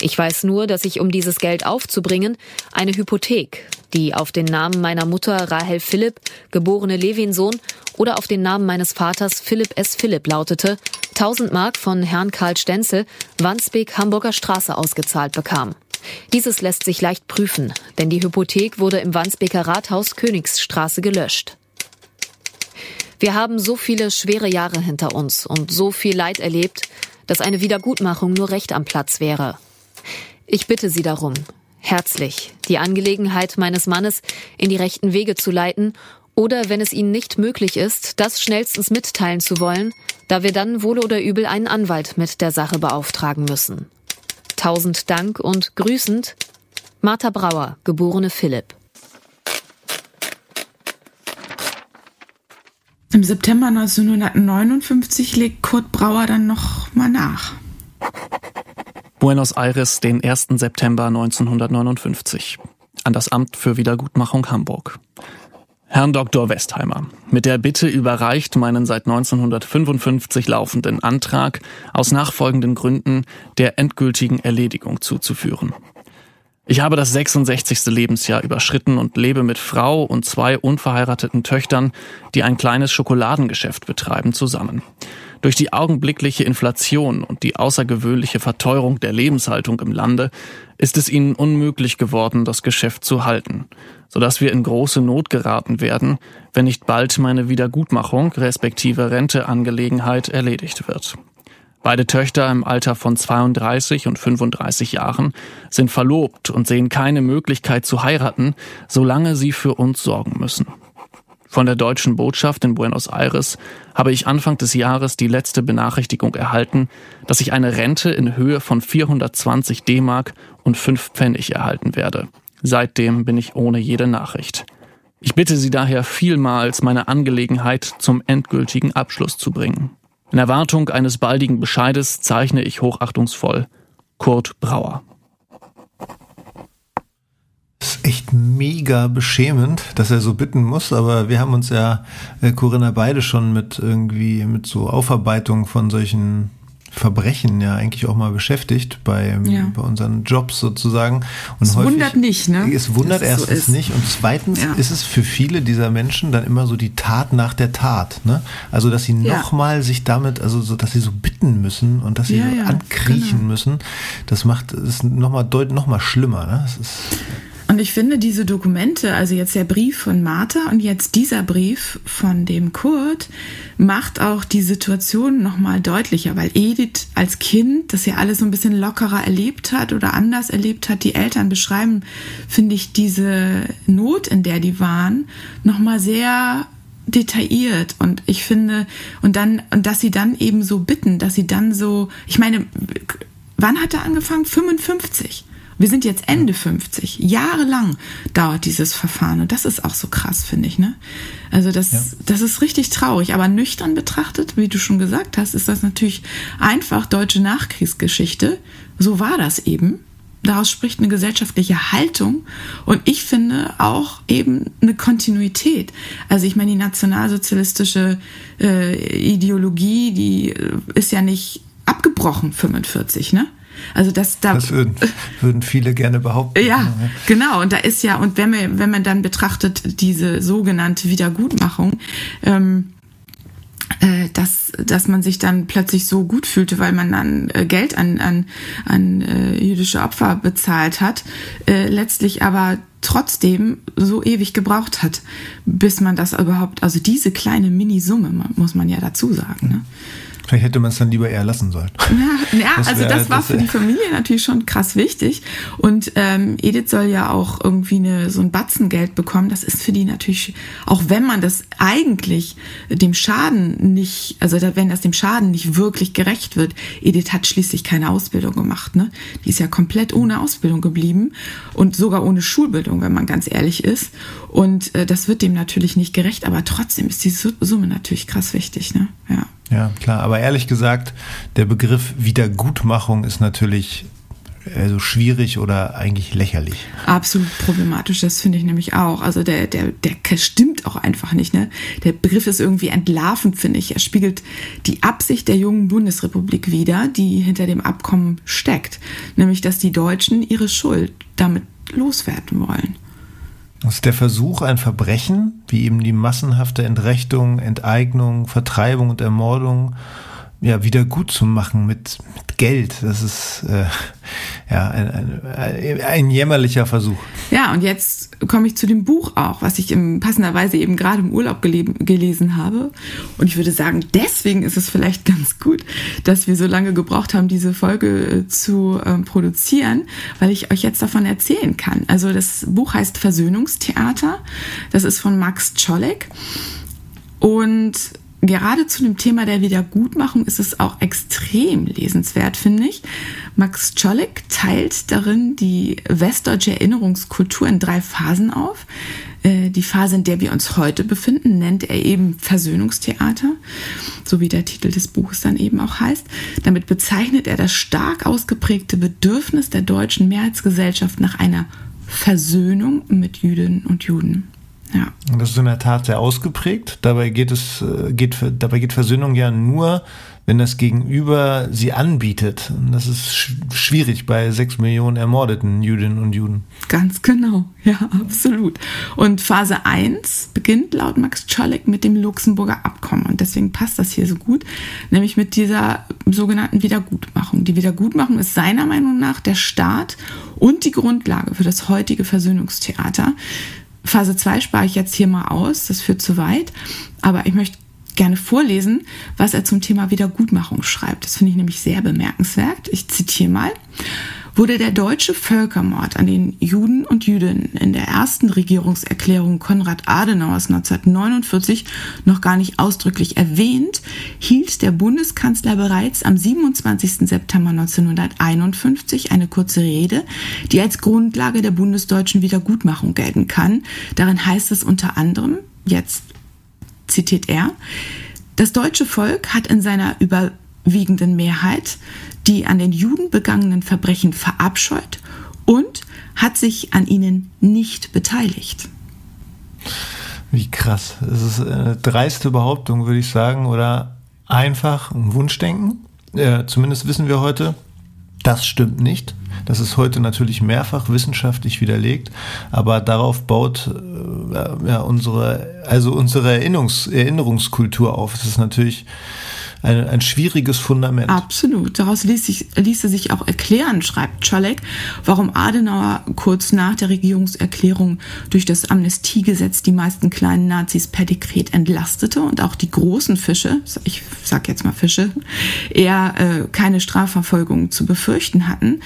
[SPEAKER 10] Ich weiß nur, dass ich, um dieses Geld aufzubringen, eine Hypothek, die auf den Namen meiner Mutter Rahel Philipp, geborene Levinsohn, oder auf den Namen meines Vaters Philipp S. Philipp lautete, 1000 Mark von Herrn Karl Stenzel, Wandsbek, Hamburger Straße ausgezahlt bekam. Dieses lässt sich leicht prüfen, denn die Hypothek wurde im Wandsbeker Rathaus Königsstraße gelöscht. Wir haben so viele schwere Jahre hinter uns und so viel Leid erlebt, dass eine Wiedergutmachung nur recht am Platz wäre. Ich bitte Sie darum, herzlich, die Angelegenheit meines Mannes in die rechten Wege zu leiten oder, wenn es Ihnen nicht möglich ist, das schnellstens mitteilen zu wollen, da wir dann wohl oder übel einen Anwalt mit der Sache beauftragen müssen. Tausend Dank und grüßend Martha Brauer, geborene Philipp.
[SPEAKER 4] Im September 1959 legt Kurt Brauer dann noch mal nach.
[SPEAKER 2] Buenos Aires, den 1. September 1959. An das Amt für Wiedergutmachung Hamburg. Herrn Dr. Westheimer, mit der Bitte überreicht meinen seit 1955 laufenden Antrag aus nachfolgenden Gründen der endgültigen Erledigung zuzuführen. Ich habe das 66. Lebensjahr überschritten und lebe mit Frau und zwei unverheirateten Töchtern, die ein kleines Schokoladengeschäft betreiben, zusammen. Durch die augenblickliche Inflation und die außergewöhnliche Verteuerung der Lebenshaltung im Lande ist es ihnen unmöglich geworden, das Geschäft zu halten, sodass wir in große Not geraten werden, wenn nicht bald meine Wiedergutmachung respektive Renteangelegenheit erledigt wird. Beide Töchter im Alter von 32 und 35 Jahren sind verlobt und sehen keine Möglichkeit zu heiraten, solange sie für uns sorgen müssen. Von der deutschen Botschaft in Buenos Aires habe ich Anfang des Jahres die letzte Benachrichtigung erhalten, dass ich eine Rente in Höhe von 420 D-Mark und 5 Pfennig erhalten werde. Seitdem bin ich ohne jede Nachricht. Ich bitte Sie daher vielmals, meine Angelegenheit zum endgültigen Abschluss zu bringen. In Erwartung eines baldigen Bescheides zeichne ich hochachtungsvoll Kurt Brauer.
[SPEAKER 3] Ist echt mega beschämend, dass er so bitten muss, aber wir haben uns ja, äh, Corinna, beide schon mit irgendwie, mit so Aufarbeitung von solchen Verbrechen ja eigentlich auch mal beschäftigt bei, ja. bei unseren Jobs sozusagen.
[SPEAKER 4] Und es häufig, wundert nicht, ne?
[SPEAKER 3] Es wundert erstens so nicht und zweitens ja. ist es für viele dieser Menschen dann immer so die Tat nach der Tat, ne? Also dass sie ja. nochmal sich damit, also so, dass sie so bitten müssen und dass sie ja, so ankriechen genau. müssen, das macht es nochmal deutlich noch mal schlimmer, ne? Das ist
[SPEAKER 4] und ich finde diese Dokumente, also jetzt der Brief von Martha und jetzt dieser Brief von dem Kurt, macht auch die Situation nochmal deutlicher, weil Edith als Kind das ja alles so ein bisschen lockerer erlebt hat oder anders erlebt hat. Die Eltern beschreiben, finde ich, diese Not, in der die waren, nochmal sehr detailliert und ich finde und dann und dass sie dann eben so bitten, dass sie dann so, ich meine, wann hat er angefangen? 55. Wir sind jetzt Ende 50. Jahrelang dauert dieses Verfahren. Und das ist auch so krass, finde ich. Ne? Also das, ja. das ist richtig traurig. Aber nüchtern betrachtet, wie du schon gesagt hast, ist das natürlich einfach deutsche Nachkriegsgeschichte. So war das eben. Daraus spricht eine gesellschaftliche Haltung und ich finde auch eben eine Kontinuität. Also ich meine, die nationalsozialistische äh, Ideologie, die äh, ist ja nicht abgebrochen 45, ne? Also das,
[SPEAKER 3] da, das würden, würden viele gerne behaupten.
[SPEAKER 4] Ja, genau. Und da ist ja, und wenn man, wenn man dann betrachtet, diese sogenannte Wiedergutmachung, ähm, äh, dass, dass man sich dann plötzlich so gut fühlte, weil man dann äh, Geld an, an, an äh, jüdische Opfer bezahlt hat, äh, letztlich aber trotzdem so ewig gebraucht hat, bis man das überhaupt, also diese kleine Minisumme, muss man ja dazu sagen. Ne?
[SPEAKER 3] Vielleicht hätte man es dann lieber eher lassen sollen.
[SPEAKER 4] Ja, ja das also das war das für die Familie natürlich schon krass wichtig. Und ähm, Edith soll ja auch irgendwie eine, so ein Batzengeld bekommen. Das ist für die natürlich, auch wenn man das eigentlich dem Schaden nicht, also wenn das dem Schaden nicht wirklich gerecht wird. Edith hat schließlich keine Ausbildung gemacht. Ne? Die ist ja komplett ohne Ausbildung geblieben und sogar ohne Schulbildung, wenn man ganz ehrlich ist. Und äh, das wird dem natürlich nicht gerecht, aber trotzdem ist die Summe natürlich krass wichtig. Ne? Ja.
[SPEAKER 3] Ja, klar. Aber ehrlich gesagt, der Begriff Wiedergutmachung ist natürlich also schwierig oder eigentlich lächerlich.
[SPEAKER 4] Absolut problematisch, das finde ich nämlich auch. Also der, der, der stimmt auch einfach nicht. Ne? Der Begriff ist irgendwie entlarvend, finde ich. Er spiegelt die Absicht der jungen Bundesrepublik wider, die hinter dem Abkommen steckt. Nämlich, dass die Deutschen ihre Schuld damit loswerden wollen.
[SPEAKER 3] Ist der Versuch, ein Verbrechen, wie eben die massenhafte Entrechtung, Enteignung, Vertreibung und Ermordung ja, wieder gut zu machen mit, mit Geld. Das ist äh, ja ein, ein, ein jämmerlicher Versuch.
[SPEAKER 4] Ja, und jetzt komme ich zu dem Buch auch, was ich im, passenderweise eben gerade im Urlaub gelesen habe. Und ich würde sagen, deswegen ist es vielleicht ganz gut, dass wir so lange gebraucht haben, diese Folge äh, zu äh, produzieren, weil ich euch jetzt davon erzählen kann. Also das Buch heißt Versöhnungstheater. Das ist von Max Czolek. Und gerade zu dem Thema der Wiedergutmachung ist es auch extrem lesenswert, finde ich. Max Czolek teilt darin die westdeutsche Erinnerungskultur in drei Phasen auf. Äh, die Phase, in der wir uns heute befinden, nennt er eben Versöhnungstheater, so wie der Titel des Buches dann eben auch heißt. Damit bezeichnet er das stark ausgeprägte Bedürfnis der deutschen Mehrheitsgesellschaft nach einer Versöhnung mit Jüdinnen und Juden. Ja.
[SPEAKER 3] Das ist in der Tat sehr ausgeprägt. Dabei geht es, äh, geht, dabei geht Versöhnung ja nur wenn das Gegenüber sie anbietet. Und das ist sch schwierig bei sechs Millionen ermordeten Jüdinnen und Juden.
[SPEAKER 4] Ganz genau, ja, absolut. Und Phase 1 beginnt laut Max Czolek mit dem Luxemburger Abkommen. Und deswegen passt das hier so gut, nämlich mit dieser sogenannten Wiedergutmachung. Die Wiedergutmachung ist seiner Meinung nach der Start und die Grundlage für das heutige Versöhnungstheater. Phase 2 spare ich jetzt hier mal aus, das führt zu weit. Aber ich möchte gerne vorlesen, was er zum Thema Wiedergutmachung schreibt. Das finde ich nämlich sehr bemerkenswert. Ich zitiere mal. Wurde der deutsche Völkermord an den Juden und Jüdinnen in der ersten Regierungserklärung Konrad Adenauers 1949 noch gar nicht ausdrücklich erwähnt, hielt der Bundeskanzler bereits am 27. September 1951 eine kurze Rede, die als Grundlage der bundesdeutschen Wiedergutmachung gelten kann. Darin heißt es unter anderem, jetzt zitiert er, das deutsche Volk hat in seiner überwiegenden Mehrheit die an den Juden begangenen Verbrechen verabscheut und hat sich an ihnen nicht beteiligt.
[SPEAKER 3] Wie krass. Das ist eine dreiste Behauptung, würde ich sagen, oder einfach ein Wunschdenken. Ja, zumindest wissen wir heute, das stimmt nicht. Das ist heute natürlich mehrfach wissenschaftlich widerlegt, aber darauf baut äh, ja, unsere, also unsere Erinnerungs Erinnerungskultur auf. Es ist natürlich ein, ein schwieriges Fundament.
[SPEAKER 4] Absolut. Daraus ließ sich, ließe sich auch erklären, schreibt Czolek, warum Adenauer kurz nach der Regierungserklärung durch das Amnestiegesetz die meisten kleinen Nazis per Dekret entlastete und auch die großen Fische, ich sag jetzt mal Fische, eher äh, keine Strafverfolgung zu befürchten hatten.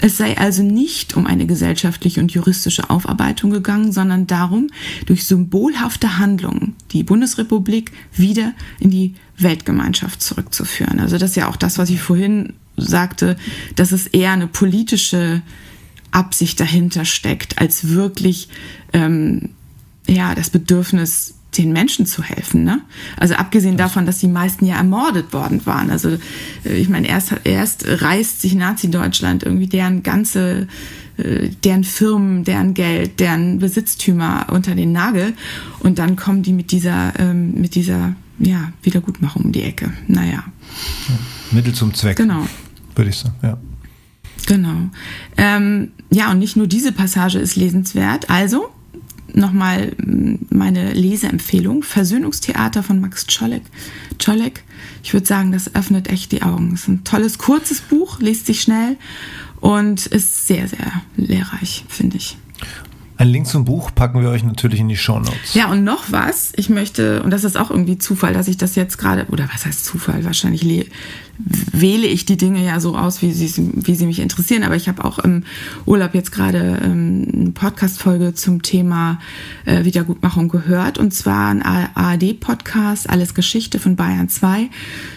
[SPEAKER 4] Es sei also nicht um eine gesellschaftliche und juristische Aufarbeitung gegangen, sondern darum, durch symbolhafte Handlungen die Bundesrepublik wieder in die Weltgemeinschaft zurückzuführen. Also das ist ja auch das, was ich vorhin sagte, dass es eher eine politische Absicht dahinter steckt, als wirklich ähm, ja das Bedürfnis den Menschen zu helfen. Ne? Also abgesehen davon, dass die meisten ja ermordet worden waren. Also äh, ich meine, erst, erst reißt sich Nazi-Deutschland irgendwie deren ganze, äh, deren Firmen, deren Geld, deren Besitztümer unter den Nagel und dann kommen die mit dieser, ähm, mit dieser ja, Wiedergutmachung um die Ecke. Naja.
[SPEAKER 3] Ja, Mittel zum Zweck.
[SPEAKER 4] Genau.
[SPEAKER 3] Würde ich sagen, ja.
[SPEAKER 4] Genau. Ähm, ja, und nicht nur diese Passage ist lesenswert. Also, nochmal mm, meine Leseempfehlung. Versöhnungstheater von Max Czolek. Czolek, ich würde sagen, das öffnet echt die Augen. Es ist ein tolles, kurzes Buch, liest sich schnell und ist sehr, sehr lehrreich, finde ich.
[SPEAKER 3] Ein Link zum Buch packen wir euch natürlich in die Show Notes.
[SPEAKER 4] Ja, und noch was. Ich möchte, und das ist auch irgendwie Zufall, dass ich das jetzt gerade, oder was heißt Zufall? Wahrscheinlich wähle ich die Dinge ja so aus, wie sie, wie sie mich interessieren. Aber ich habe auch im Urlaub jetzt gerade ähm, eine Podcast-Folge zum Thema äh, Wiedergutmachung gehört. Und zwar ein ARD-Podcast, Alles Geschichte von Bayern 2.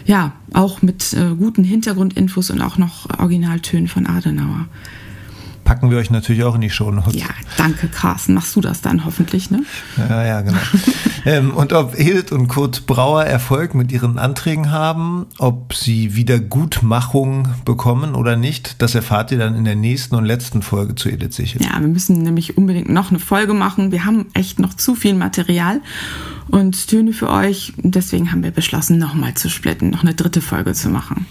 [SPEAKER 4] Ja, auch mit äh, guten Hintergrundinfos und auch noch Originaltönen von Adenauer
[SPEAKER 3] packen wir euch natürlich auch in die Show Notes.
[SPEAKER 4] Ja, danke, Carsten. Machst du das dann hoffentlich, ne?
[SPEAKER 3] Ja, ja, genau. ähm, und ob Edith und Kurt Brauer Erfolg mit ihren Anträgen haben, ob sie Wiedergutmachung bekommen oder nicht, das erfahrt ihr dann in der nächsten und letzten Folge zu Edith Sichel.
[SPEAKER 4] Ja, wir müssen nämlich unbedingt noch eine Folge machen. Wir haben echt noch zu viel Material und Töne für euch. Deswegen haben wir beschlossen, nochmal zu splitten, noch eine dritte Folge zu machen.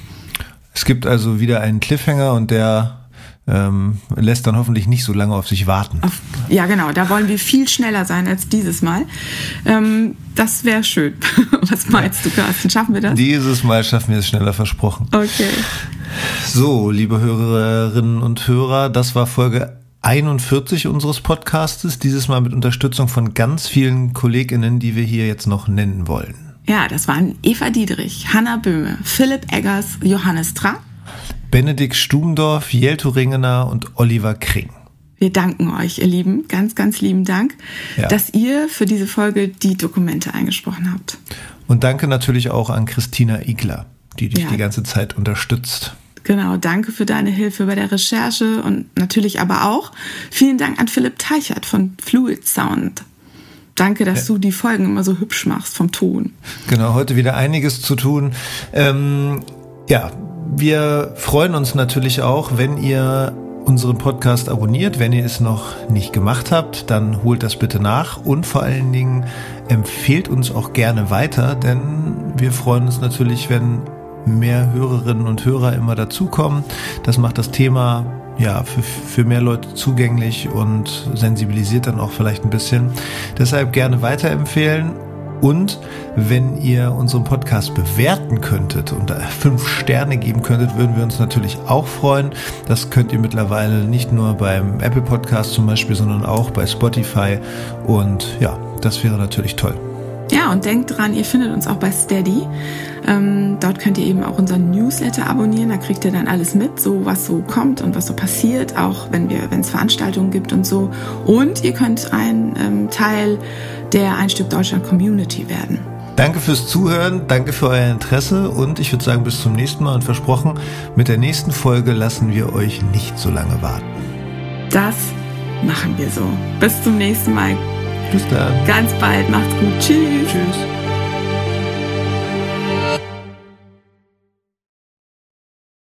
[SPEAKER 3] Es gibt also wieder einen Cliffhanger und der ähm, lässt dann hoffentlich nicht so lange auf sich warten. Auf,
[SPEAKER 4] ja, genau. Da wollen wir viel schneller sein als dieses Mal. Ähm, das wäre schön. Was meinst du, Carsten? Schaffen wir das?
[SPEAKER 3] Dieses Mal schaffen wir es schneller versprochen.
[SPEAKER 4] Okay.
[SPEAKER 3] So, liebe Hörerinnen und Hörer, das war Folge 41 unseres Podcastes. Dieses Mal mit Unterstützung von ganz vielen KollegInnen, die wir hier jetzt noch nennen wollen.
[SPEAKER 4] Ja, das waren Eva Diedrich, Hanna Böhme, Philipp Eggers, Johannes Trapp.
[SPEAKER 3] Benedikt Stubendorf, Jelto Ringener und Oliver Kring.
[SPEAKER 4] Wir danken euch, ihr Lieben, ganz, ganz lieben Dank, ja. dass ihr für diese Folge die Dokumente eingesprochen habt.
[SPEAKER 3] Und danke natürlich auch an Christina Igler, die dich ja. die ganze Zeit unterstützt.
[SPEAKER 4] Genau, danke für deine Hilfe bei der Recherche und natürlich aber auch vielen Dank an Philipp Teichert von Fluid Sound. Danke, dass du die Folgen immer so hübsch machst vom Ton.
[SPEAKER 3] Genau, heute wieder einiges zu tun. Ähm, ja, wir freuen uns natürlich auch, wenn ihr unseren Podcast abonniert. Wenn ihr es noch nicht gemacht habt, dann holt das bitte nach und vor allen Dingen empfehlt uns auch gerne weiter, denn wir freuen uns natürlich, wenn mehr Hörerinnen und Hörer immer dazukommen. Das macht das Thema ja, für, für mehr Leute zugänglich und sensibilisiert dann auch vielleicht ein bisschen. Deshalb gerne weiterempfehlen und wenn ihr unseren Podcast bewerten könntet und fünf Sterne geben könntet, würden wir uns natürlich auch freuen. Das könnt ihr mittlerweile nicht nur beim Apple Podcast zum Beispiel, sondern auch bei Spotify. Und ja, das wäre natürlich toll.
[SPEAKER 4] Ja, und denkt dran, ihr findet uns auch bei Steady. Ähm, dort könnt ihr eben auch unseren Newsletter abonnieren. Da kriegt ihr dann alles mit, so was so kommt und was so passiert, auch wenn wir, wenn es Veranstaltungen gibt und so. Und ihr könnt ein ähm, Teil der Ein Stück Deutschland Community werden.
[SPEAKER 3] Danke fürs Zuhören, danke für euer Interesse und ich würde sagen, bis zum nächsten Mal und versprochen, mit der nächsten Folge lassen wir euch nicht so lange warten.
[SPEAKER 4] Das machen wir so. Bis zum nächsten Mal.
[SPEAKER 3] Bis dann.
[SPEAKER 4] Ganz bald. Macht's gut. Tschüss. Tschüss.